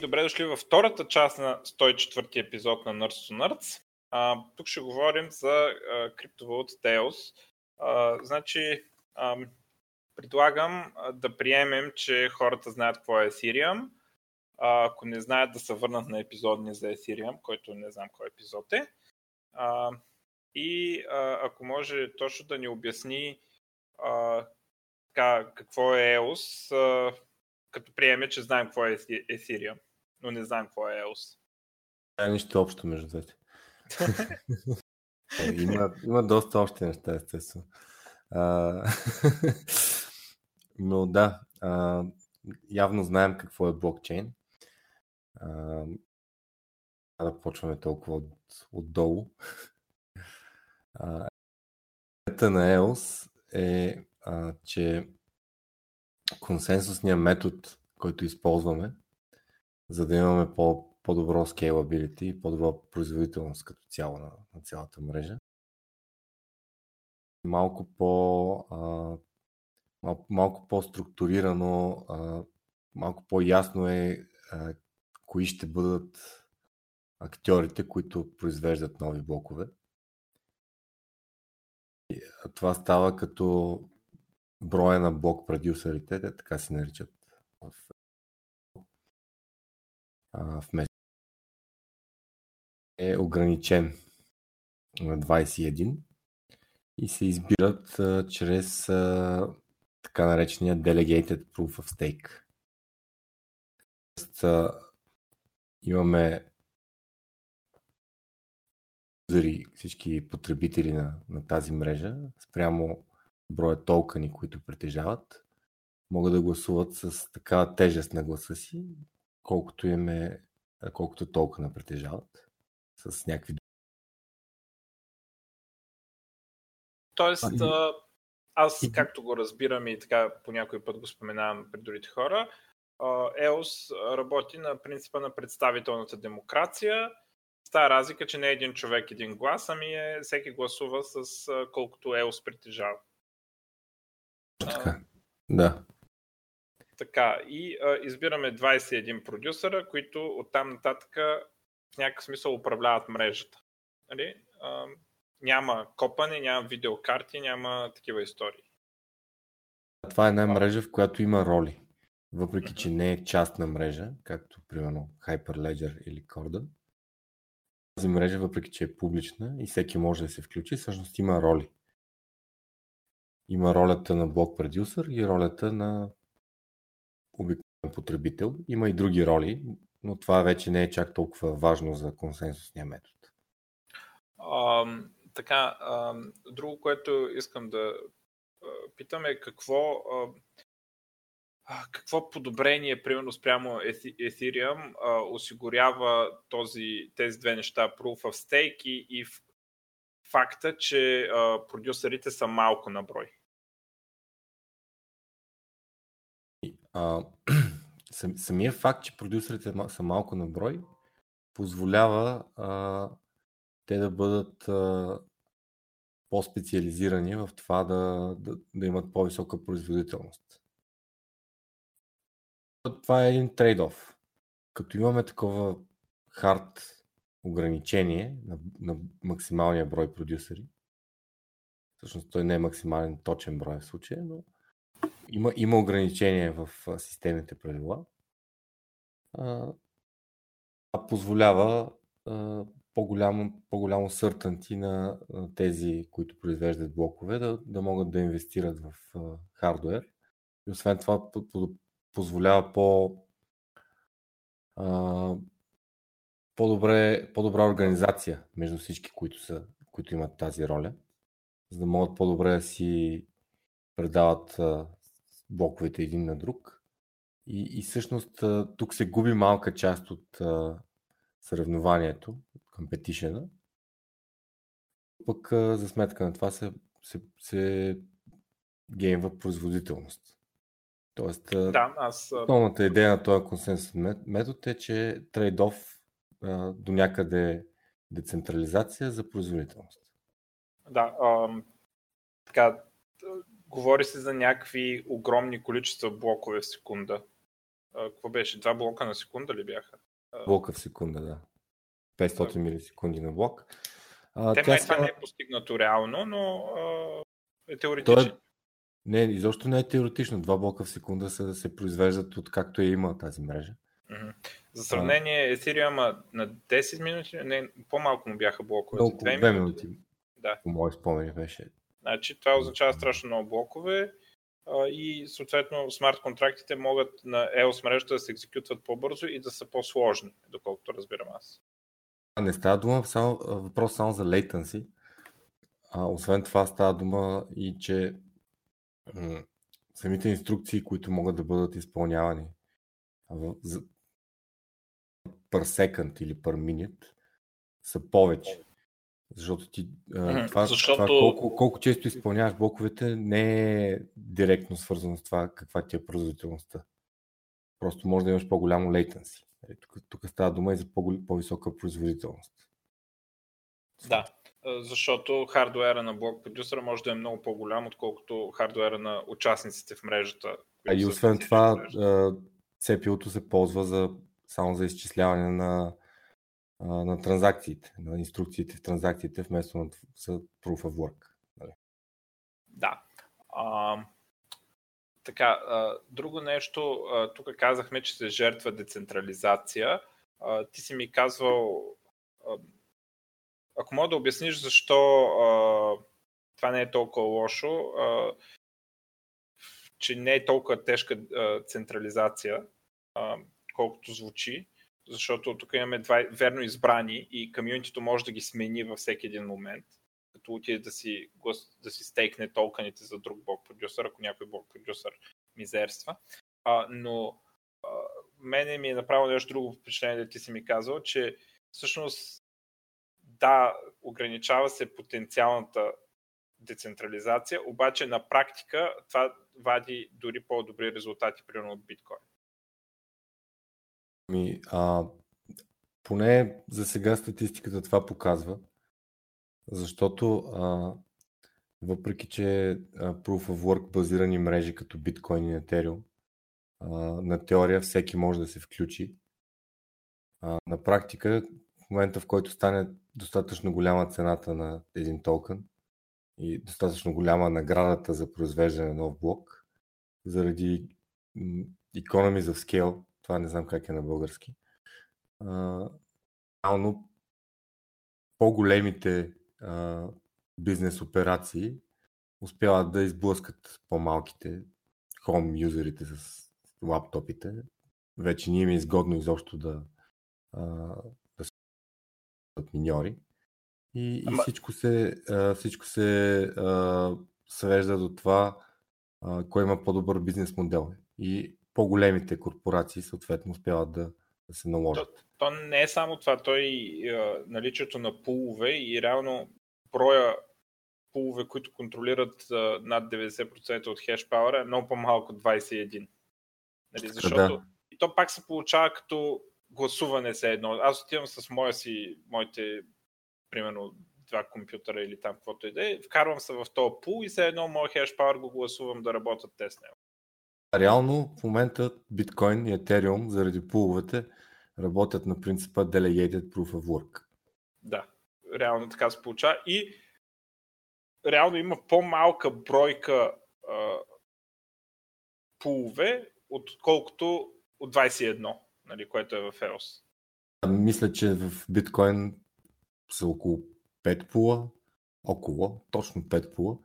Добре дошли във втората част на 104 епизод на Nerds to Nerds. А, тук ще говорим за криптовалута Teos. А, значи, а, предлагам а, да приемем, че хората знаят какво е Ethereum. А, ако не знаят да се върнат на епизодни за Ethereum, който не знам кой епизод е. А, и а, ако може точно да ни обясни а, така, какво е EOS, а, като приеме, че знаем какво е Ethereum, но не знаем какво е EOS. Няма нищо общо между двете. Е, има, има доста общи неща, естествено. А, но да, а, явно знаем какво е блокчейн. А, да почваме толкова от, отдолу. А, на EOS е, а, че консенсусния метод, който използваме, за да имаме по, по-добро scalability и по-добра производителност като цяло на, на цялата мрежа. Малко по а, мал, малко по-структурирано, а, малко по-ясно е а, кои ще бъдат актьорите, които произвеждат нови блокове. И, това става като броя на блок продюсерите, те така се наричат в, а, в месец, е ограничен на 21 и се избират а, чрез а, така наречения Delegated Proof of Stake. Тоест, а, имаме всички потребители на, на тази мрежа спрямо броя толкани, които притежават, могат да гласуват с такава тежест на гласа си, колкото им е, колкото толкова притежават, с някакви Тоест, а, аз както го разбирам и така по някой път го споменавам пред другите хора, ЕОС работи на принципа на представителната демокрация. С тази разлика, че не е един човек един глас, ами е, всеки гласува с колкото ЕОС притежава. Така. Да. Така, и а, избираме 21 продюсера, които оттам нататък в някакъв смисъл управляват мрежата. Нали? А, няма копане, няма видеокарти, няма такива истории. Това е една мрежа, в която има роли. Въпреки, че не е част на мрежа, както примерно Hyperledger или Corda. Тази мрежа, въпреки, че е публична и всеки може да се включи, всъщност има роли. Има ролята на блок продюсър и ролята на потребител. Има и други роли, но това вече не е чак толкова важно за консенсусния метод. А, така, а, друго, което искам да питам е какво, а, какво подобрение, примерно спрямо Ethereum, а, осигурява този, тези две неща, Proof of Stake и, и факта, че а, продюсерите са малко на брой. Самия факт, че продюсерите са малко на брой, позволява а, те да бъдат а, по-специализирани в това да, да, да имат по-висока производителност. Това е един трейд-оф. Като имаме такова хард ограничение на, на максималния брой продюсери, всъщност той не е максимален точен брой в случая, но има, има ограничения в системните правила. А, позволява по-голямо, по-голямо съртанти на, тези, които произвеждат блокове, да, да могат да инвестират в а, хардвер. И освен това позволява по, по-добре, по-добра организация между всички, които, са, които имат тази роля, за да могат по-добре да си предават блоковете един на друг. И, и всъщност тук се губи малка част от а, съревнованието, компетишена. Пък а, за сметка на това се, се, се геймва производителност. Тоест, да, аз... основната идея на този консенсус метод е, че трейдов до някъде децентрализация за производителност. Да, а, така, говори се за някакви огромни количества блокове в секунда. какво беше? Два блока на секунда ли бяха? Блока в секунда, да. 500 да. милисекунди на блок. А, Те май това не е постигнато реално, но а, е теоретично. Той... Не, изобщо не е теоретично. Два блока в секунда се, се произвеждат от както е има тази мрежа. За сравнение, Ethereum на 10 минути, не, по-малко му бяха блокове. Около 2 минути. минути. Да. По мои спомени беше. Значи, това означава страшно много блокове а, и съответно смарт контрактите могат на EOS мрежата да се екзекютват по-бързо и да са по-сложни, доколкото разбирам аз. Не става дума само, въпрос само за latency. А, освен това става дума и, че м- самите инструкции, които могат да бъдат изпълнявани в, за, per second или per minute са повече. Защото ти това, Защото... това колко, колко често изпълняваш блоковете не е директно свързано с това каква ти е производителността. Просто може да имаш по-голямо latency. Нали, тук, тук става дума и за по-висока производителност. Да, защото хардуера на блок продюсера може да е много по-голям, отколкото хардуера на участниците в мрежата. А и освен това, CPU-то се ползва за, само за изчисляване на, на транзакциите, на инструкциите в транзакциите, вместо на за Proof of Work. Нали? Да. А, така, а, друго нещо, тук казахме, че се жертва децентрализация. А, ти си ми казвал, а, ако мога да обясниш защо а, това не е толкова лошо, а, че не е толкова тежка а, централизация, а, колкото звучи, защото тук имаме два верно избрани и комьюнитито може да ги смени във всеки един момент като отиде да си, да си стейкне толканите за друг блок продюсър, ако някой блок продюсър мизерства. А, но а, мене ми е направило нещо друго впечатление, да ти си ми казал, че всъщност да, ограничава се потенциалната децентрализация, обаче на практика това вади дори по-добри резултати, примерно от биткоин. Ми, а, поне за сега статистиката това показва, защото а, въпреки, че Proof of Work базирани мрежи като биткоин и Ethereum, а, на теория всеки може да се включи. А, на практика, в момента в който стане достатъчно голяма цената на един токен и достатъчно голяма наградата за произвеждане на нов блок, заради economies of scale, това не знам как е на български, реално по-големите а, бизнес операции успяват да изблъскат по-малките хом юзерите с лаптопите. Вече не им е изгодно изобщо да, а, да са миньори. И, Ама... и всичко се, а, всичко се а, свежда до това, а, кой има по-добър бизнес модел. И по-големите корпорации съответно успяват да, да се наложат. То, то не е само това, той а, наличието на пулове и реално броя пулове, които контролират а, над 90% от хеш пауъра е много по-малко от 21. Нали, защото да. и то пак се получава като гласуване се едно. Аз отивам с моя си, моите, примерно, два компютъра или там каквото и да е, вкарвам се в този пул и се едно моят хеш пауър го гласувам да работят те с него. Реално в момента биткоин и Ethereum заради пуловете работят на принципа Delegated Proof of Work. Да, реално така се получава. И реално има по-малка бройка а, пулове, отколкото от 21, нали, което е в EOS. Мисля, че в биткоин са около 5 пула, около, точно 5 пула,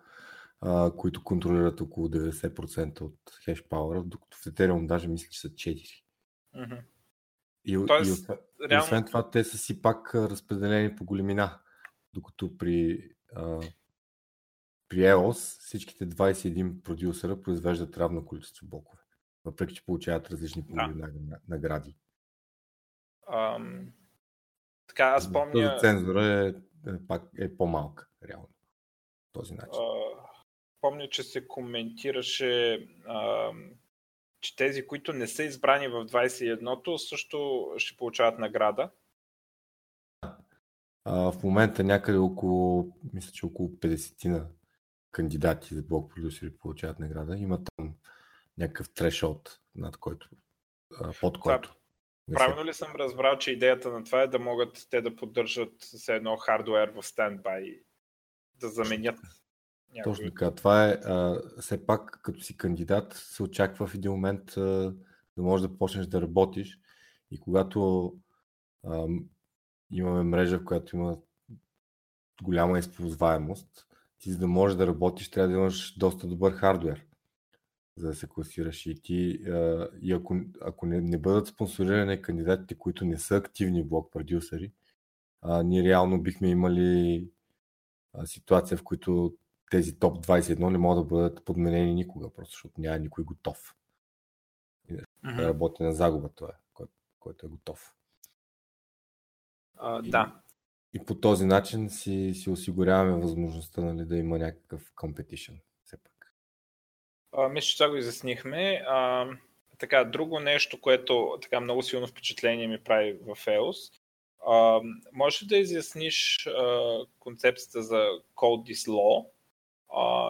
а, които контролират около 90% от хеш пауъра, докато в Ethereum даже мисля, че са 4. Mm-hmm. И, Тоест, и, освен, реално... освен това, те са си пак разпределени по големина, докато при, а, при EOS всичките 21 продюсера произвеждат равно количество блокове, въпреки че получават различни да. награди. Ам... Така, аз помня... Този цензура е, е, пак е по-малка, реално. Този начин. А, помня, че се коментираше а, че тези, които не са избрани в 21-то, също ще получават награда. А, в момента някъде около, мисля, че около 50 на кандидати за блок продюсери получават награда. Има там някакъв трешот, над който под който. Правилно ли съм разбрал, че идеята на това е да могат те да поддържат с едно хардвер в стендбай да заменят някой. Точно така. Това е, а, все пак, като си кандидат, се очаква в един момент а, да можеш да почнеш да работиш. И когато а, имаме мрежа, в която има голяма използваемост, ти за да можеш да работиш, трябва да имаш доста добър хардвер, за да се класираш. И ти, а, и ако, ако не, не бъдат спонсорирани кандидатите, които не са активни блок продюсери, а, ние реално бихме имали а, ситуация, в които тези топ 21 не могат да бъдат подменени никога, просто защото няма никой готов. Mm-hmm. Да работи на загуба това, който, който е готов. Uh, да. И по този начин си, си осигуряваме възможността нали, да има някакъв. Uh, мисля, че това го изяснихме. Uh, така, друго нещо, което така много силно впечатление ми прави в EOS, uh, може да изясниш uh, концепцията за Code is Law,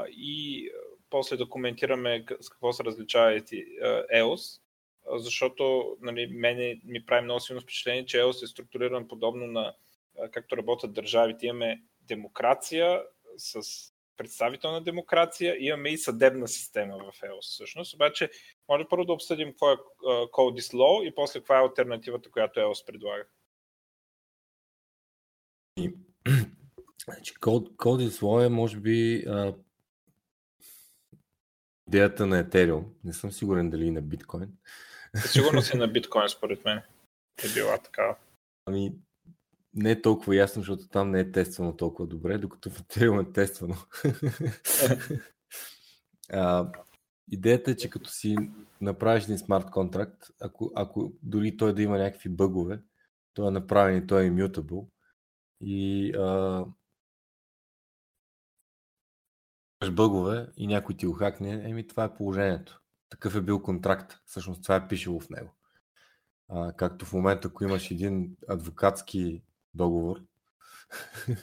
и после да коментираме с какво се различава EOS, защото нали, мене ми прави много силно впечатление, че EOS е структуриран подобно на както работят държавите. Имаме демокрация с представителна демокрация, имаме и съдебна система в EOS всъщност. Обаче, може първо да обсъдим какво е Code is Law и после каква е альтернативата, която EOS предлага. Значи, Code, is е, може би, а, идеята на Ethereum. Не съм сигурен дали и на биткоин. Сигурно си на биткоин, според мен. Е била така. Ами, не е толкова ясно, защото там не е тествано толкова добре, докато в Ethereum е тествано. а, идеята е, че като си направиш един смарт контракт, ако, ако дори той да има някакви бъгове, той е направен и той е immutable. И а, бъгове и някой ти го хакне, еми това е положението. Такъв е бил контракт. Всъщност това е пишело в него. А, както в момента, ако имаш един адвокатски договор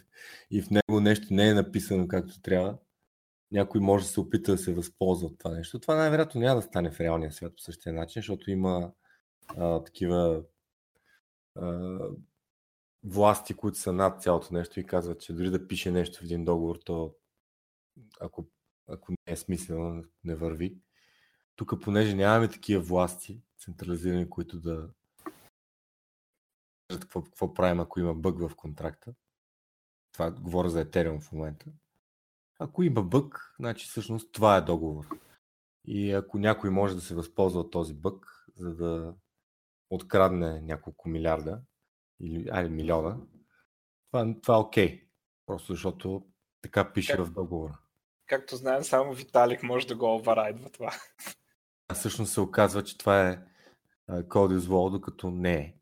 и в него нещо не е написано както трябва, някой може да се опита да се възползва от това нещо. Това най-вероятно няма да стане в реалния свят по същия начин, защото има а, такива а, власти, които са над цялото нещо и казват, че дори да пише нещо в един договор, то ако, ако не е смислено, не върви. Тук, понеже нямаме такива власти, централизирани, които да какво, какво правим, ако има бъг в контракта. Това говоря за Ethereum в момента. Ако има бъг, значи всъщност това е договор. И ако някой може да се възползва от този бъг, за да открадне няколко милиарда или али, милиона, това, това е окей. Okay. Просто защото така пише как, в договора. Както знаем, само Виталик може да го оверайдва това. А всъщност се оказва, че това е Code is докато не е.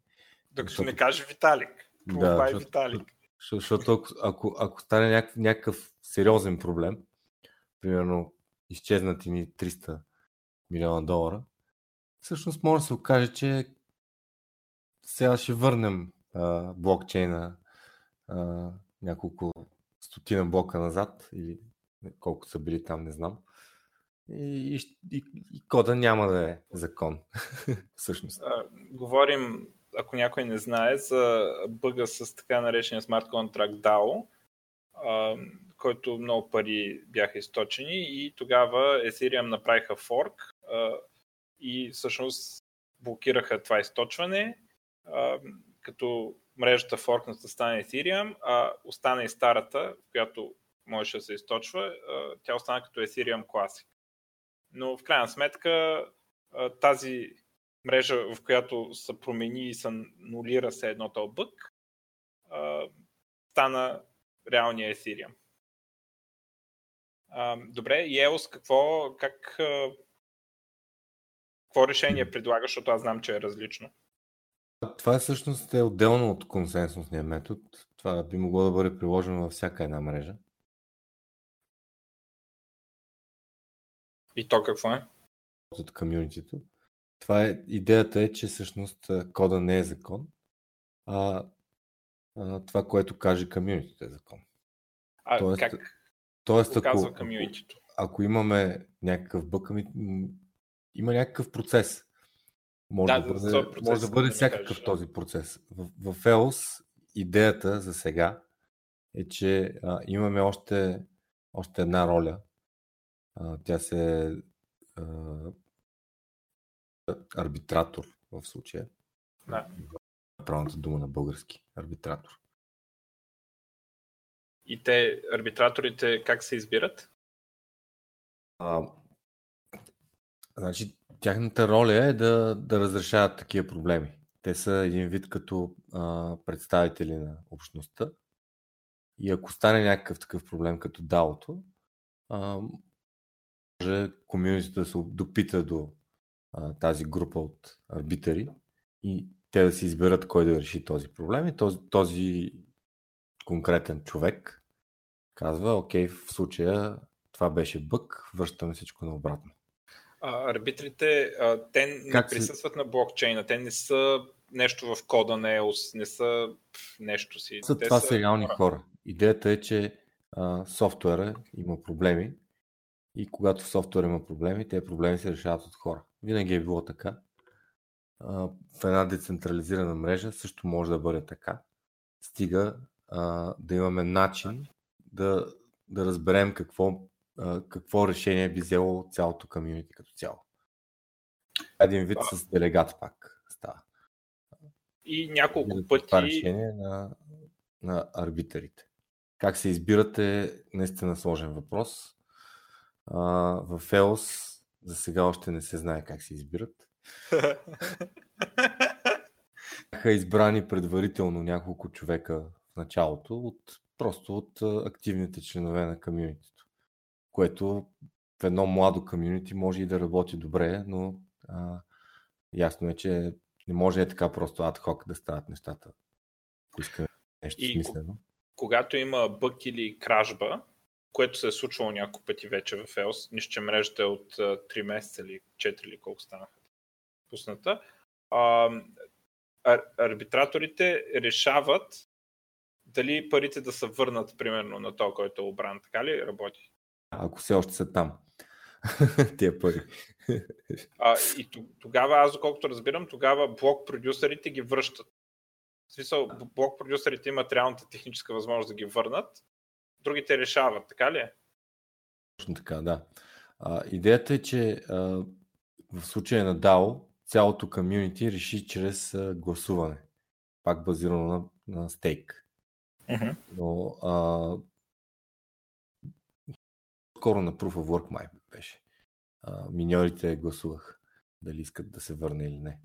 Докато защото... не каже Виталик. Да, е защото, Виталик. Защото ако, ако, ако стане някакъв, някакъв сериозен проблем, примерно изчезнати ни 300 милиона долара, всъщност може да се окаже, че сега ще върнем а, блокчейна а, няколко стотина блока назад или колко са били там, не знам. И, и, и кода няма да е закон, всъщност. А, говорим, ако някой не знае, за бъга с така наречения смарт контракт DAO, а, който много пари бяха източени и тогава Ethereum направиха форк а, и всъщност блокираха това източване, а, като мрежата форкната стане Ethereum, а остана и старата, в която можеше да се източва, тя остана като Ethereum Classic. Но в крайна сметка тази мрежа, в която се промени и се нулира се едно този бък, стана реалния Ethereum. Добре, EOS какво, как, какво решение предлагаш, защото аз знам, че е различно? Това всъщност е отделно от консенсусния метод. Това би могло да бъде приложено във всяка една мрежа. И то какво е? От комьюнитито. Това е, идеята е, че всъщност кода не е закон, а, а това, което каже комьюнитито е закон. А тоест, как тоест, ако, комьюнитито? Ако, имаме някакъв бък, ами, има някакъв процес. Може да, да бъде, може да бъде всякакъв да този процес. В, в EOS идеята за сега е, че а, имаме още, още една роля. А, тя се а, арбитратор в случая. Да. Правилната дума на български. Арбитратор. И те, арбитраторите, как се избират? А, значи, тяхната роля е да, да разрешават такива проблеми. Те са един вид като а, представители на общността. И ако стане някакъв такъв проблем като DAO-то, може комьюнитито да се допита до а, тази група от арбитъри и те да си изберат кой да реши този проблем. И този, този конкретен човек казва, окей, в случая това беше бък, връщаме всичко наобратно. А, арбитрите, а, те как не присъстват се... на блокчейна, те не са нещо в кода EOS, не са нещо си. Са, те това са реални хора. хора. Идеята е, че а, софтуера има проблеми и когато в софтуера има проблеми, тези проблеми се решават от хора. Винаги е било така. В една децентрализирана мрежа също може да бъде така. Стига а, да имаме начин да, да разберем какво, а, какво решение би взело цялото комьюнити като цяло. Един вид с делегат пак става. И няколко пъти. Това решение на, на арбитрите. Как се избират е наистина сложен въпрос. А, в EOS за сега още не се знае как се избират. Бяха избрани предварително няколко човека в началото, от, просто от активните членове на комьюнитито, което в едно младо комьюнити може и да работи добре, но а, ясно е, че не може е така просто адхок да стават нещата. Ако искаме нещо и смислено. Когато има бък или кражба, което се е случвало няколко пъти вече в EOS, нищо, че мрежата е от 3 месеца или 4 или колко станаха пусната, а, арбитраторите решават дали парите да се върнат примерно на то, който е обран. Така ли работи? Ако все още са там. Тия пари. а, и тогава, аз доколкото разбирам, тогава блок продюсерите ги връщат. В смисъл, блок продюсерите имат реалната техническа възможност да ги върнат, другите решават, така ли е? Точно така, да. А, идеята е, че а, в случая на DAO цялото комьюнити реши чрез а, гласуване. Пак базирано на, на стейк. Uh-huh. Но а, скоро на Proof of Work май беше. А, миньорите гласуваха дали искат да се върне или не.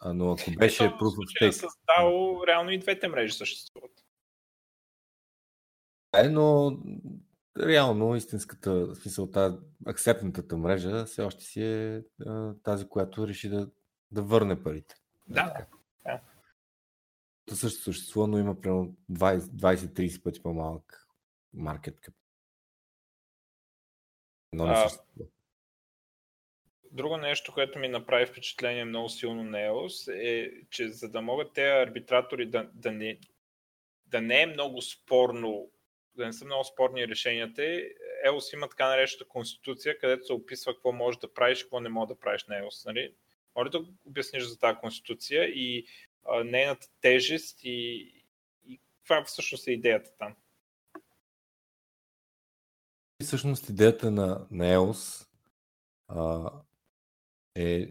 А, но ако беше Ето, Proof of Stake... С DAO реално и двете мрежи съществуват. Е, но реално истинската, в смисъл, тази акцептната мрежа все още си е а, тази, която реши да, да върне парите. Да. да. То също съществува, но има примерно 20-30 пъти по-малък маркет кап. Но не съществува. Друго нещо, което ми направи впечатление много силно на EOS е, че за да могат те арбитратори да, да, не, да не е много спорно да не са много спорни решенията, EOS има така наречената конституция, където се описва какво можеш да правиш, какво не можеш да правиш на EOS. Нали? Може да обясниш за тази конституция и а, нейната тежест и, и каква всъщност е идеята там? Всъщност идеята на, на EOS а, е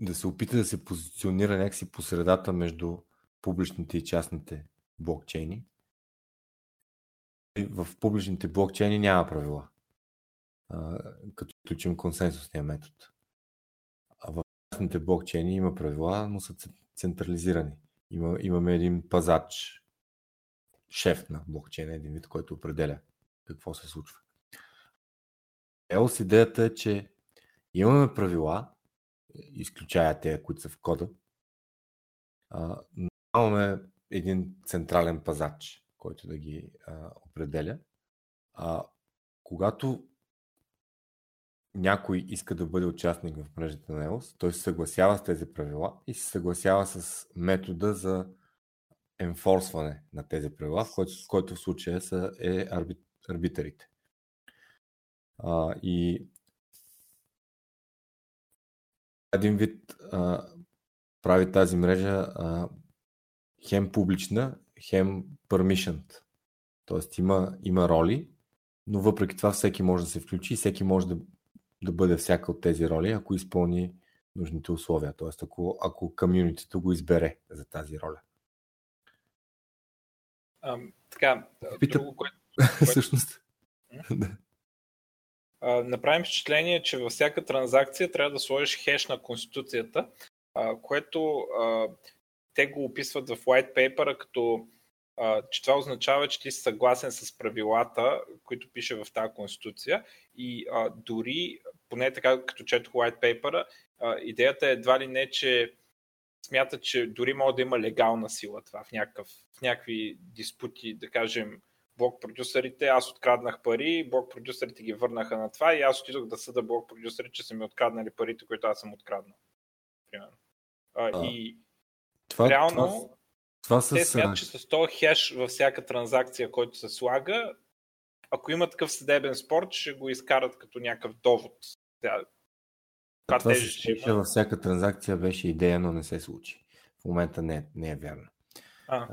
да се опита да се позиционира някакси по средата между публичните и частните блокчейни в публичните блокчейни няма правила, като учим консенсусния метод. А в частните блокчейни има правила, но са централизирани. Има, имаме един пазач, шеф на блокчейна, един вид, който определя какво се случва. EOS идеята е, че имаме правила, изключая те, които са в кода, но имаме един централен пазач, който да ги а, определя. А, когато някой иска да бъде участник в мрежата на EOS, той се съгласява с тези правила и се съгласява с метода за енфорсване на тези правила, в който, който в случая са е арбит, арбитърите. А, и един вид а, прави тази мрежа а, хем публична, хем permissioned. Тоест има, има роли, но въпреки това всеки може да се включи и всеки може да, да бъде всяка от тези роли, ако изпълни нужните условия. Тоест ако, ако комьюнитито го избере за тази роля. А, така, Пита... друго, което... Всъщност. направим впечатление, че във всяка транзакция трябва да сложиш хеш на конституцията, което а, те го описват в white paper като а, че това означава, че ти си съгласен с правилата, които пише в тази конституция и а, дори, поне така като четох white paper, идеята е едва ли не, че смятат, че дори може да има легална сила това в, някакъв, в някакви диспути, да кажем, блок продюсерите, аз откраднах пари, блок продюсерите ги върнаха на това и аз отидох да съда блок продюсерите, че са ми откраднали парите, които аз съм откраднал. Примерно. А, а, и това, реално това, това с... те смятат, че с този хеш във всяка транзакция, който се слага, ако има такъв съдебен спорт, ще го изкарат като някакъв довод. Това, това се във всяка транзакция беше идея, но не се случи. В момента не, не е вярно. А.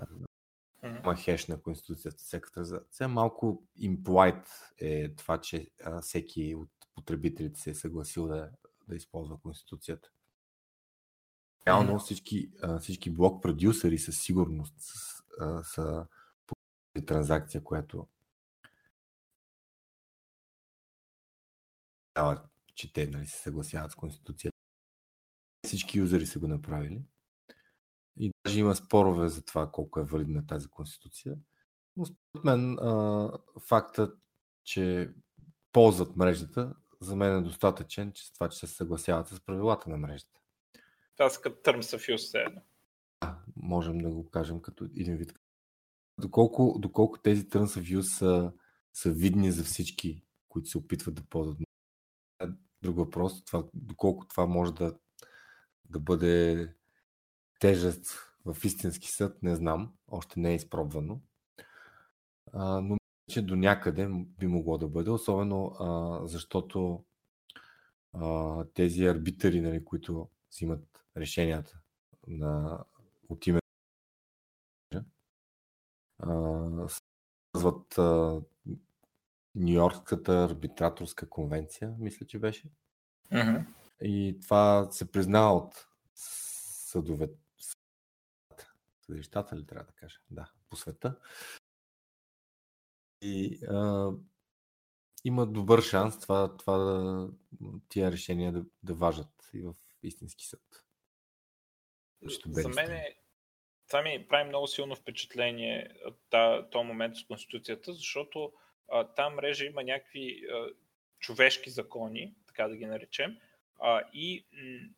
Има хеш на Конституцията. Всяка транзакция. Малко implied е това, че всеки от потребителите се е съгласил да, да използва Конституцията. Реално всички, всички блок продюсери със сигурност са, по транзакция, която дава, че те нали, се съгласяват с Конституцията. Всички юзери са го направили. И даже има спорове за това колко е валидна тази конституция. Но според мен а, фактът, че ползват мрежата, за мен е достатъчен, че с това, че се съгласяват с правилата на мрежата. Са като Terms of Use едно. Да, можем да го кажем като един вид. Доколко, доколко тези Terms of Use са, са видни за всички, които се опитват да ползват друг въпрос, това, доколко това може да, да бъде тежест в истински съд, не знам, още не е изпробвано. А, но че до някъде би могло да бъде, особено а, защото а, тези арбитъри, нали, които взимат решенията на, от име Казват Нью-Йоркската арбитраторска конвенция, мисля, че беше. Uh-huh. И това се признава от съдове, съдищата ли трябва да кажа? Да, по света. И а, има добър шанс това, това да, тия решения да, да важат и в истински съд. За мен е, това ми прави много силно впечатление този момент с Конституцията, защото а, там мрежа има някакви а, човешки закони, така да ги наречем, а, и м-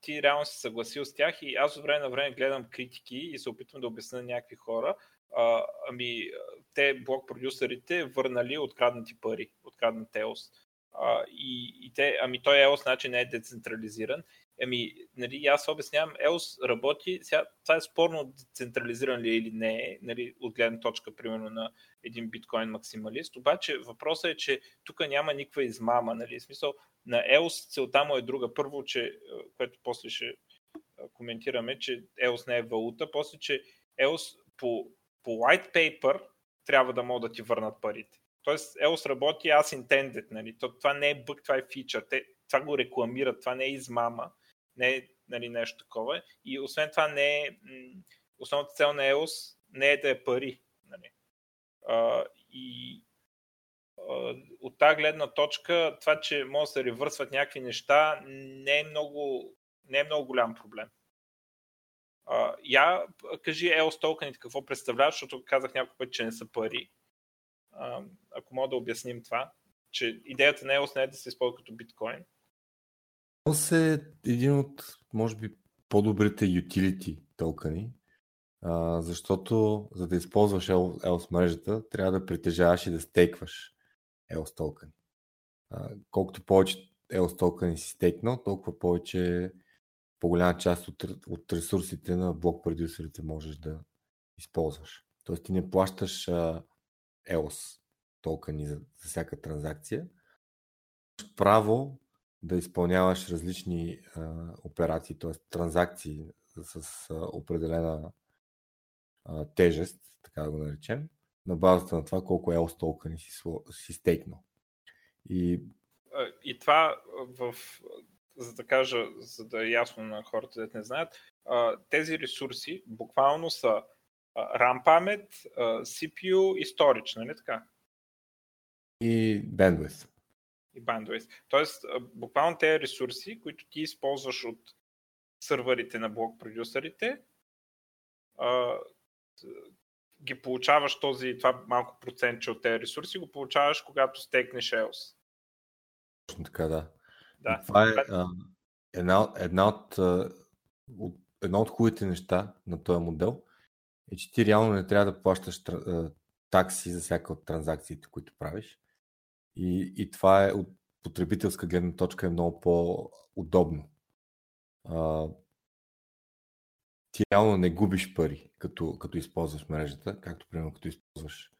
ти реално си съгласил с тях и аз от време на време гледам критики и се опитвам да обясня някакви хора, а, ами те блок продюсерите върнали откраднати пари, откраднат EOS. А, и, и те, ами той EOS значи не е децентрализиран Еми, нали, аз обяснявам, EOS работи, сега, това е спорно децентрализиран ли е или не е, нали, от гледна точка, примерно, на един биткоин максималист, обаче въпросът е, че тук няма никаква измама, нали, в смисъл, на EOS целта му е друга. Първо, че, което после ще коментираме, че EOS не е валута, после, че EOS по, по white paper трябва да могат да ти върнат парите. Тоест, EOS работи as intended, нали? Това не е бък, това е фичър. Те, това го рекламират, това не е измама не е нали, нещо такова. И освен това не е, основната цел на EOS не е да е пари. Нали. А, и а, от тази гледна точка, това, че може да се ревърсват някакви неща, не е много, не е много голям проблем. А, я кажи EOS токените какво представляват, защото казах няколко пъти, че не са пари. А, ако мога да обясним това, че идеята на EOS не е да се използва като биткоин, EOS е един от, може би, по-добрите utility токени, защото за да използваш EOS мрежата, трябва да притежаваш и да стейкваш EOS токени. А, колкото повече EOS токени си стейкнал, толкова повече по-голяма част от, от ресурсите на блок продюсерите можеш да използваш. Тоест ти не плащаш а, EOS токени за, за всяка транзакция. Право да изпълняваш различни а, операции, т.е. транзакции с а, определена а, тежест, така да го наречем, на базата на това колко else токени си, си стейкнал. И... и това в за да кажа, за да е ясно на хората, да не знаят, тези ресурси буквално са RAM памет, CPU и storage, нали така? И bandwidth. И bandwidth. Тоест, буквално тези ресурси, които ти използваш от сървърите на блок продюсерите, ги получаваш този, това малко процентче от тези ресурси, го получаваш, когато стекнеш EOS. Точно така, да. Да. Това е а, една, една от, от, едно от хубавите неща на този модел е, че ти реално не трябва да плащаш такси за всяка от транзакциите, които правиш. И, и това е от потребителска гледна точка е много по-удобно. А, ти реално не губиш пари, като, като използваш мрежата, както примерно като използваш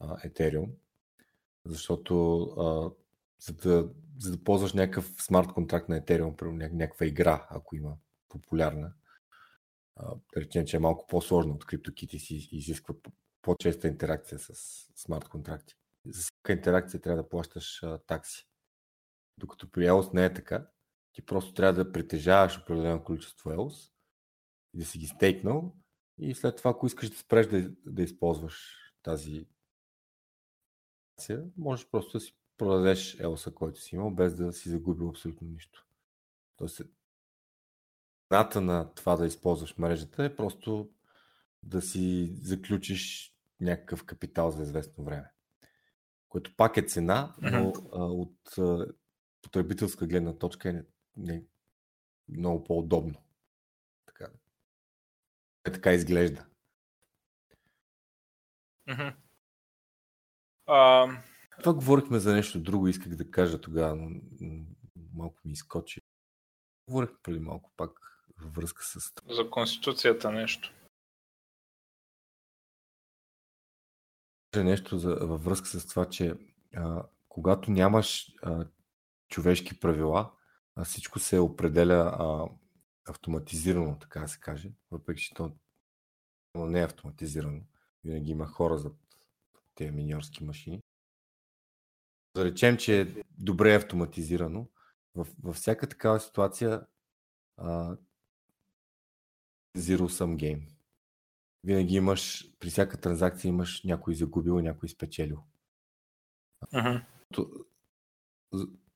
а, Ethereum, защото а, за да, за да ползваш някакъв смарт контракт на Ethereum, някаква игра, ако има популярна, да речем, че е малко по-сложно от CryptoKitty си изисква по-честа интеракция с смарт контракти. За всяка интеракция трябва да плащаш а, такси. Докато при EOS не е така, ти просто трябва да притежаваш определено количество EOS и да си ги стейкнал и след това, ако искаш да спреш да, да използваш тази можеш просто да си продадеш елса, който си имал, без да си загубил абсолютно нищо. Тоест, цената на това да използваш мрежата е просто да си заключиш някакъв капитал за известно време. Което пак е цена, но а, от а, потребителска гледна точка е не, не, много по-удобно. Така. Е, така изглежда. Mm-hmm. Uh, това говорихме за нещо друго, исках да кажа тогава, но малко ми изкочи. Говорих преди малко пак във връзка с... За Конституцията нещо. Нещо за, във връзка с това, че а, когато нямаш а, човешки правила, а всичко се определя а, автоматизирано, така да се каже, въпреки че то не е автоматизирано. Винаги има хора за тези миньорски машини да речем, че е добре автоматизирано, във всяка такава ситуация а, zero sum game. Винаги имаш, при всяка транзакция имаш някой загубил, някой спечелил. Uh-huh.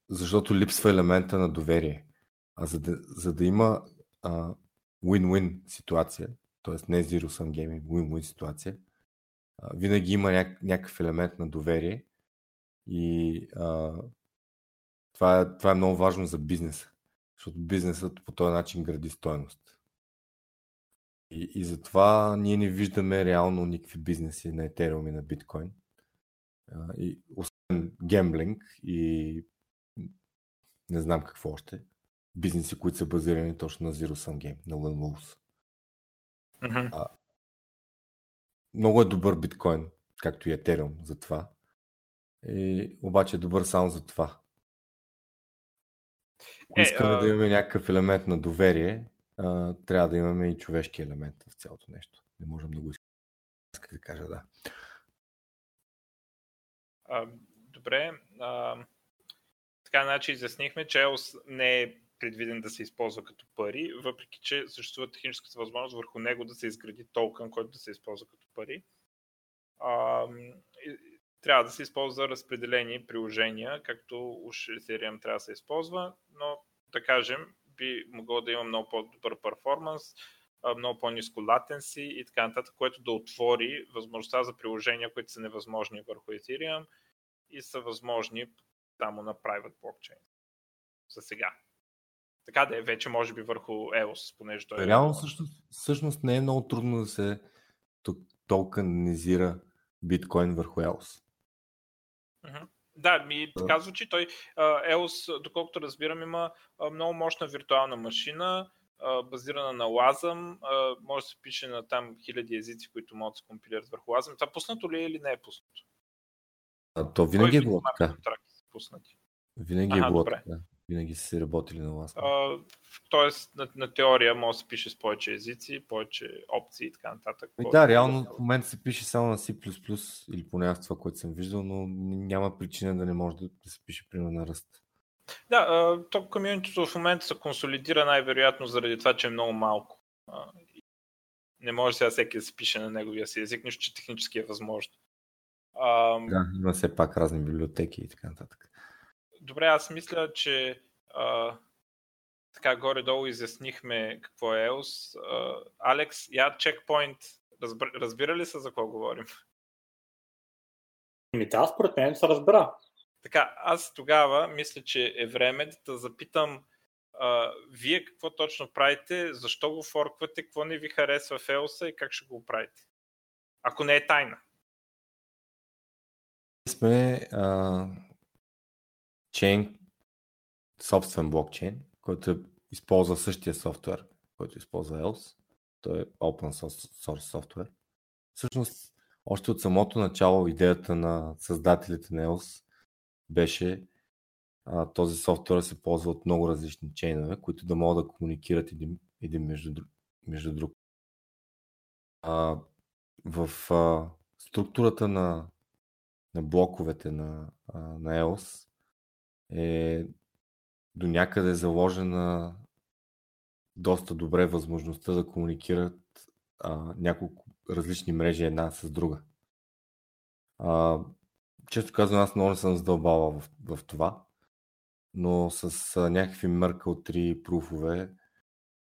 Защото липсва елемента на доверие. А за да, за да има а, win-win ситуация, т.е. не zero sum game, win-win ситуация, а, винаги има няк- някакъв елемент на доверие и а, това, е, това е много важно за бизнеса, защото бизнесът по този начин гради стоеност. И, и затова ние не виждаме реално никакви бизнеси на Ethereum и на биткоин. И, освен гемблинг и не знам какво още. Бизнеси, които са базирани точно на Zero Sum Game, на. Mm-hmm. А, много е добър биткоин, както и Ethereum за това. И, обаче е добър само за това. Е, искаме а... да имаме някакъв елемент на доверие, трябва да имаме и човешки елемент в цялото нещо. Не можем да го искам да кажа, да. А, добре. А, така, значи изяснихме, че EOS не е предвиден да се използва като пари, въпреки че съществува техническата възможност върху него да се изгради токен, който да се използва като пари. А, трябва да се използва разпределени приложения, както уж Ethereum трябва да се използва, но да кажем, би могло да има много по-добър перформанс, много по-низко latency и така нататък, което да отвори възможността за приложения, които са невъзможни върху Ethereum и са възможни само на private blockchain. За сега. Така да е вече, може би, върху EOS, понеже той е. Реално всъщност, всъщност не е много трудно да се токенизира биткоин върху EOS. Да, ми така звучи. Той, EOS, доколкото разбирам, има много мощна виртуална машина, базирана на Лазъм. Може да се пише на там хиляди езици, които могат да се компилират върху Лазъм. Това пуснато ли е или не е пуснато? А, то винаги е било така. Винаги е било така. Винаги си работили на вас. тоест, на, на теория може да се пише с повече езици, повече опции и така нататък. И да, реално в момента се пише само на C++ или поне аз това, което съм виждал, но няма причина да не може да, да се пише примерно на ръст. Да, то комьюнитито в момента се консолидира най-вероятно заради това, че е много малко. Не може сега всеки да се пише на неговия си език, нищо, че технически е възможно. Да, има все пак разни библиотеки и така нататък. Добре, аз мисля, че а, така горе-долу изяснихме какво е EOS. А, Алекс, я чекпоинт, разбира, разбира ли се за какво говорим? Ми да, според мен се разбира. Така, аз тогава мисля, че е време да запитам а, вие какво точно правите, защо го форквате, какво не ви харесва в EOS и как ще го правите. Ако не е тайна. Сме а, чейн, собствен блокчейн, който използва същия софтуер, който използва EOS. Той е open source софтуер. Всъщност, още от самото начало идеята на създателите на EOS беше а, този софтуер се ползва от много различни чейнове, които да могат да комуникират един, един между, друг, между друг. А, в а, структурата на, на блоковете на, а, на EOS е до някъде заложена доста добре възможността да комуникират а, няколко различни мрежи една с друга. А, често казвам, аз много не съм задълбала в, в това, но с а, някакви Merkle 3 пруфове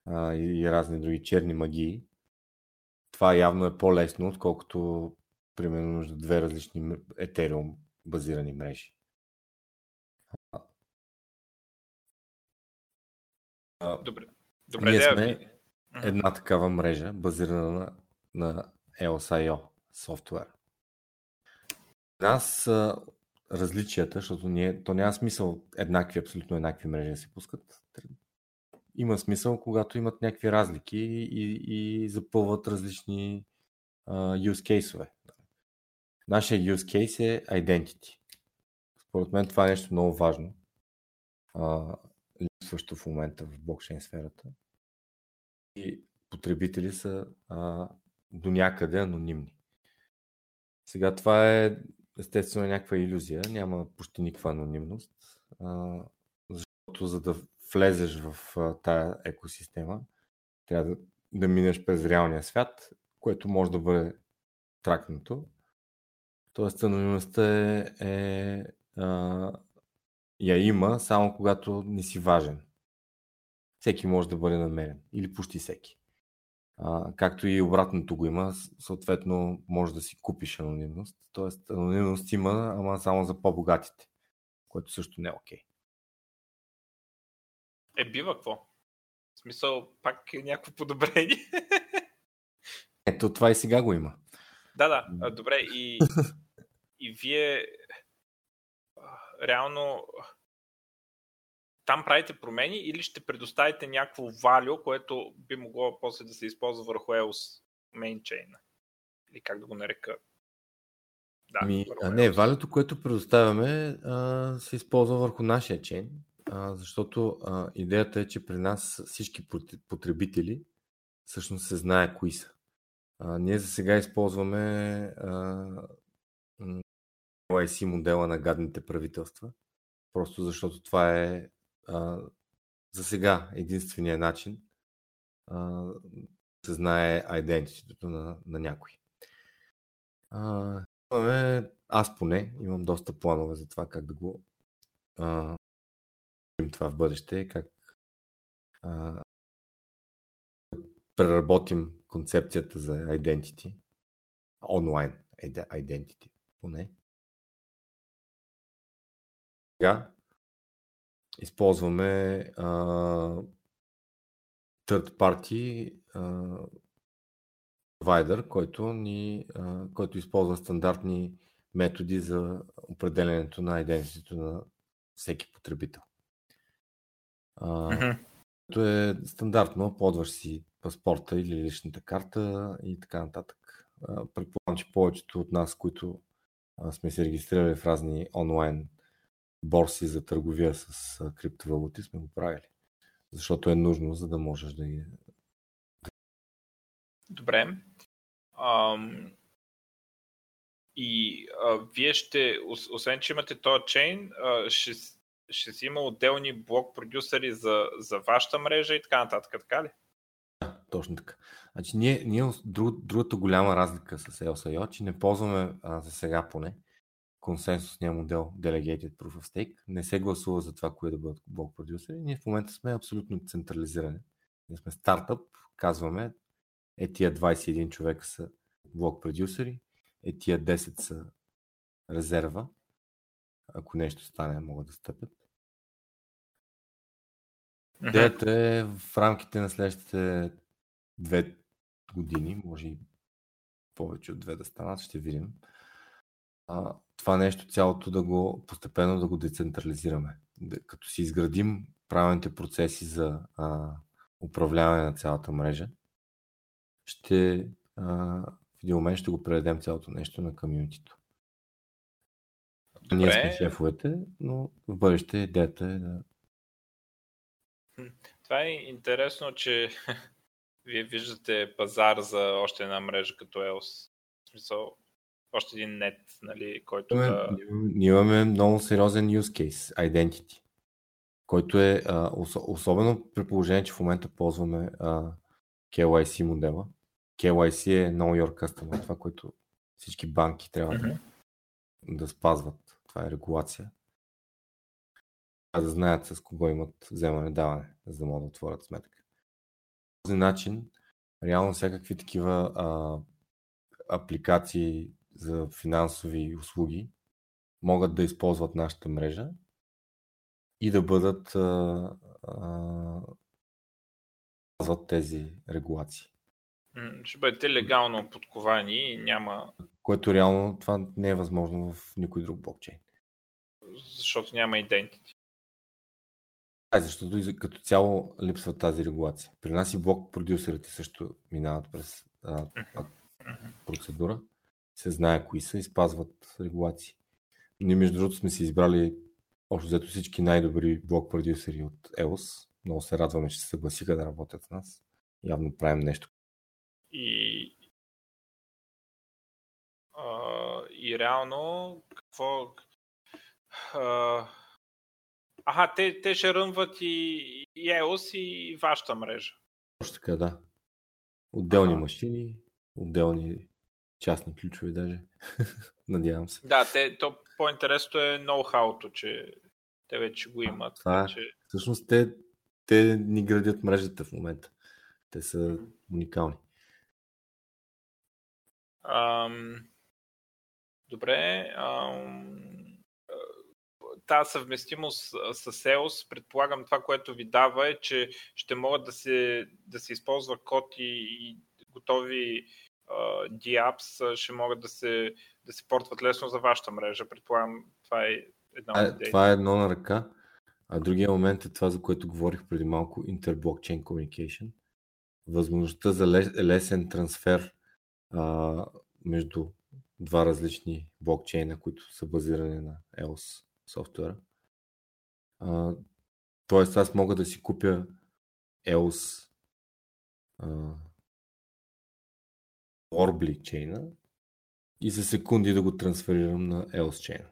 а, и, и разни други черни магии, това явно е по-лесно, отколкото примерно между две различни Ethereum базирани мрежи. Добре. Добре, Ние сме една такава мрежа, базирана на, на EOS.io софтуер. Нас различията, защото ние, то няма смисъл еднакви, абсолютно еднакви мрежи да се пускат. Има смисъл, когато имат някакви разлики и, и запълват различни uh, use case-ове. Нашия use case е identity. Според мен това е нещо много важно. Uh, липсващо в момента в блокчейн сферата. И потребители са а, до някъде анонимни. Сега това е естествено някаква иллюзия, няма почти никаква анонимност, а, защото за да влезеш в а, тая екосистема, трябва да, да минеш през реалния свят, което може да бъде тракнато. Тоест анонимността е, е а, я има само когато не си важен. Всеки може да бъде намерен. Или почти всеки. А, както и обратното го има, съответно може да си купиш анонимност. Тоест анонимност има, ама само за по-богатите, което също не е окей. Okay. Е, бива какво? В смисъл, пак е някакво подобрение. Ето, това и сега го има. Да, да, добре. И, и вие реално там правите промени или ще предоставите някакво валю, което би могло после да се използва върху EOS mainchain. Или как да го нарека. Да, Ми, а не, валюто, което предоставяме, а, се използва върху нашия чейн, а, защото а, идеята е, че при нас всички потребители всъщност се знае кои са. А, ние за сега използваме а, YC модела на гадните правителства, просто защото това е а, за сега единствения начин да се знае идентитето на, на някой. А, имаме, аз поне имам доста планове за това как да го а, това в бъдеще, как а, преработим концепцията за identity, онлайн identity поне. Сега използваме а, third party а, provider, който, ни, а, който използва стандартни методи за определенето на идентитето на всеки потребител. А, mm-hmm. То е стандартно, подваш си паспорта или личната карта и така нататък. Предполагам, че повечето от нас, които сме се регистрирали в разни онлайн борси за търговия с криптовалути сме го правили. Защото е нужно, за да можеш да ги. Добре. Ам... И а, вие ще, освен че имате този чейн, а, ще, ще си има отделни блок продюсери за, за вашата мрежа и така нататък, така ли? Да, точно така. Значи, ние, ние друг, другата голяма разлика с EOS.io, че не ползваме а, за сега поне консенсусния модел Delegated Proof of Stake. Не се гласува за това, кои да бъдат блок продюсери. Ние в момента сме абсолютно централизирани. Ние сме стартъп, казваме, е тия 21 човека са блок продюсери, е тия 10 са резерва. Ако нещо стане, могат да стъпят. Идеята е в рамките на следващите две години, може и повече от две да станат, ще видим. А, това нещо цялото да го постепенно да го децентрализираме. Като си изградим правилните процеси за а, управляване на цялата мрежа, ще а, в един момент ще го предадем цялото нещо на комьюнитито. Ние сме шефовете, но в бъдеще идеята е да това е интересно, че вие виждате пазар за още една мрежа като EOS. В смисъл, още един нет, нали, който да... Ние имаме много сериозен use case, Identity, който е а, особено при положение, че в момента ползваме а, KYC модела. KYC е Know Your Customer, това, което всички банки трябва mm-hmm. да, да спазват. Това е регулация а да знаят с кого имат вземане-даване, за да могат да отворят сметка. По този начин, реално всякакви такива а, апликации за финансови услуги могат да използват нашата мрежа и да бъдат а, а, тези регулации. Ще бъдете легално подковани и няма. Което реално това не е възможно в никой друг блокчейн. Защото няма идентити. А, защото като цяло липсва тази регулация. При нас и блок продюсерите също минават през а, процедура. Се знае кои са и спазват регулации. Ние между другото сме си избрали общо взето всички най-добри блок продюсери от EOS. Много се радваме, че се съгласиха да работят с нас. Явно правим нещо. И, а, и реално какво а, Аха, те, те ще рънват и, и EOS и вашата мрежа. Точно така, да. Отделни ага. машини, отделни частни ключове даже. Надявам се. Да, те, то по-интересното е ноу-хауто, че те вече го имат. Това, че... Всъщност те, те ни градят мрежата в момента. Те са уникални. Ам... Добре. Ам тази съвместимост с SEOs, предполагам това, което ви дава е, че ще могат да се, да се използва код и, и готови DApps ще могат да се, да се портват лесно за вашата мрежа. Предполагам, това е една от идеите. Това е едно на ръка. А другия момент е това, за което говорих преди малко, Interblockchain Communication. Възможността за лесен трансфер а, между два различни блокчейна, които са базирани на EOS софтуера. А, тоест аз мога да си купя EOS Orbly чейна и за секунди да го трансферирам на EOS чейна.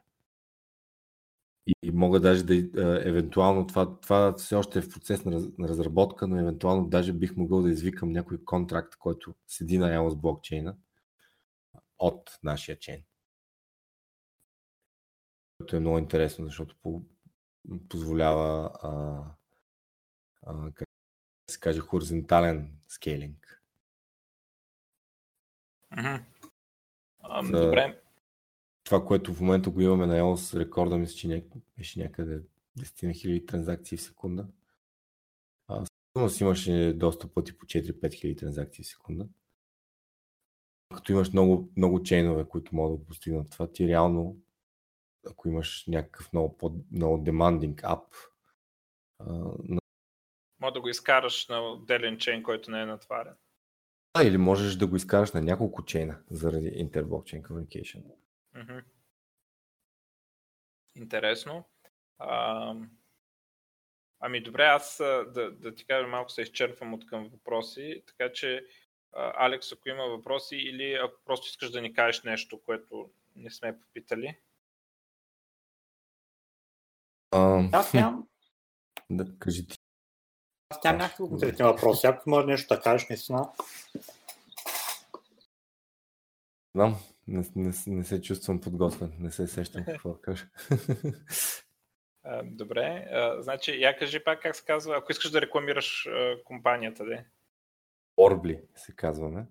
И, мога даже да, евентуално, това, това все още е в процес на, раз, на разработка, но евентуално даже бих могъл да извикам някой контракт, който седи на EOS блокчейна от нашия чейн което е много интересно, защото по, позволява а, а, как се каже, хоризонтален скейлинг. Mm-hmm. Um, За... Добре. Това, което в момента го имаме на EOS, рекорда мисля, че беше някъде 10 000 транзакции в секунда. А, сигурно си имаше доста пъти по 4-5 хиляди транзакции в секунда. Като имаш много, много чейнове, които могат да постигнат това, ти реално ако имаш някакъв много, по, много demanding ап. На... Може да го изкараш на отделен чейн, който не е натварен. Да, или можеш да го изкараш на няколко чейна заради Interblockchain Communication. Mm-hmm. Интересно. А, ами добре, аз да, да ти кажа малко се изчерпвам от към въпроси, така че Алекс, ако има въпроси или ако просто искаш да ни кажеш нещо, което не сме попитали. А, Аз нямам. да, кажи ти. Аз нямам някакви конкретни въпроси. Ако може нещо да кажеш, наистина. Знам, не, не, не се чувствам подготвен, не се сещам какво да кажа. Добре, значи я кажи пак как се казва, ако искаш да рекламираш компанията, де. Орбли се казваме.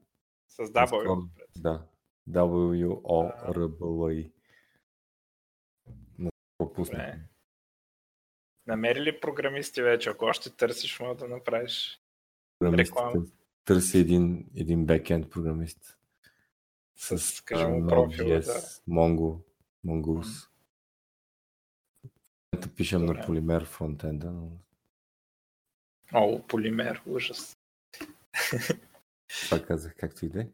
С W. Да. W-O-R-B-L-I. На пропуснах. Намери ли програмисти вече? Ако още търсиш, може да направиш. Реклама. търс- Търси един, един бекенд програмист. С, кажи му, Node.js, профила. Да. Mongo, Mongoose. Момента пишем на Добре. полимер фронтенда, но О, полимер, ужас. това казах както и да е.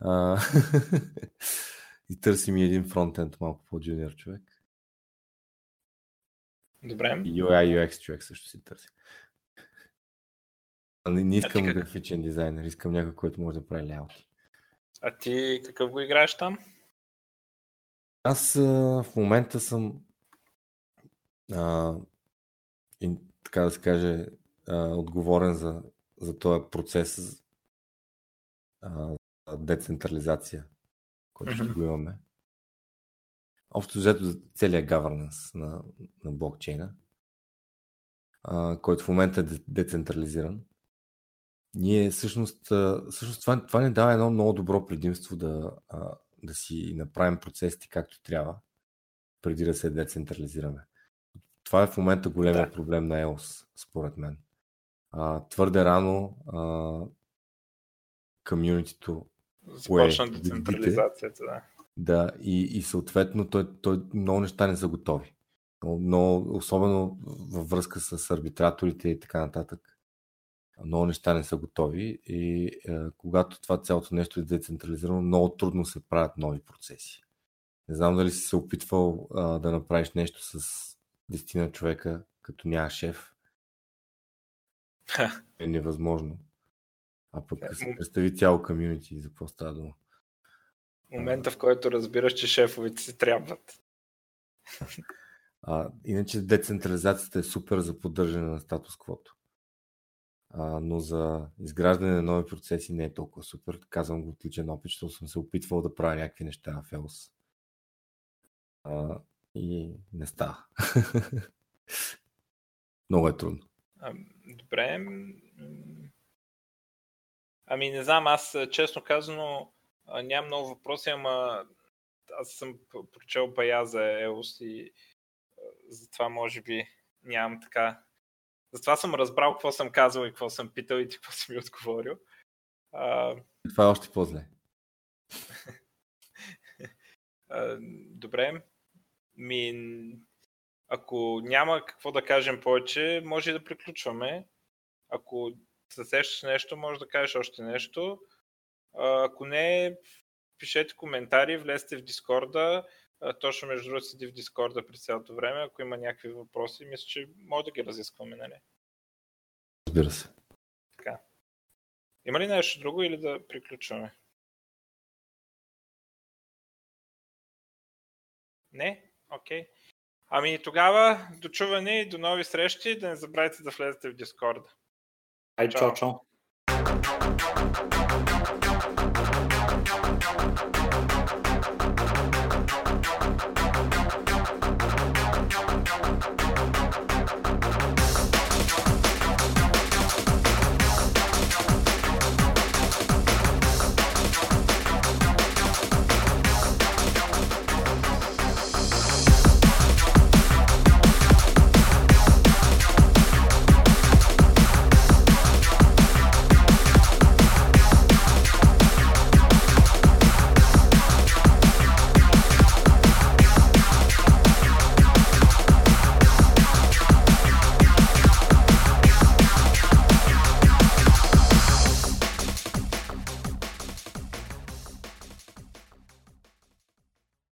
И търсим и един фронтенд малко по-джуниор човек. Добре. И UI UX човек също си търси. Не, не искам как- графичен дизайнер, искам някой, който може да прави ляути. А ти какъв го играеш там? Аз а, в момента съм а, и, така да се каже а, отговорен за, за този процес а, за децентрализация, който ще го имаме. Общо взето за целият governance на, на блокчейна, а, който в момента е де- децентрализиран. Ние всъщност, всъщност това, това ни дава едно много добро предимство да, а, да си направим процесите както трябва, преди да се децентрализираме. Това е в момента големия Да. проблем на EOS, според мен. А, твърде рано а, комьюнитито Започна победите. децентрализацията, да. Да, и, и съответно той, той, много неща не са готови. Но, но особено във връзка с арбитраторите и така нататък. Много неща не са готови и е, когато това цялото нещо е децентрализирано, много трудно се правят нови процеси. Не знам дали си се опитвал а, да направиш нещо с 10 на човека, като няма шеф. Е невъзможно. А пък се представи цяло комьюнити за какво става дума. Момента, в който разбираш, че шефовете си трябват. А, иначе децентрализацията е супер за поддържане на статус-квото. А, но за изграждане на нови процеси не е толкова супер. Казвам го от личен опит, защото съм се опитвал да правя някакви неща в. А, и не става. Много е трудно. А, Добре. Ами не знам, аз честно казано а, нямам много въпроси, ама аз съм прочел бая за EOS и затова може би нямам така. Затова съм разбрал какво съм казал и какво съм питал и какво си ми отговорил. А, Това е още по-зле. добре. Ми, ако няма какво да кажем повече, може и да приключваме. Ако се сещаш нещо, може да кажеш още нещо. Ако не, пишете коментари, влезте в Дискорда. Точно между другото седи в Дискорда през цялото време. Ако има някакви въпроси, мисля, че може да ги разискваме, нали? Разбира се. Има ли нещо друго или да приключваме? Не? Окей. Ами тогава до чуване и до нови срещи. Да не забравяйте да влезете в Дискорда. Ай, Чао. чао, чао.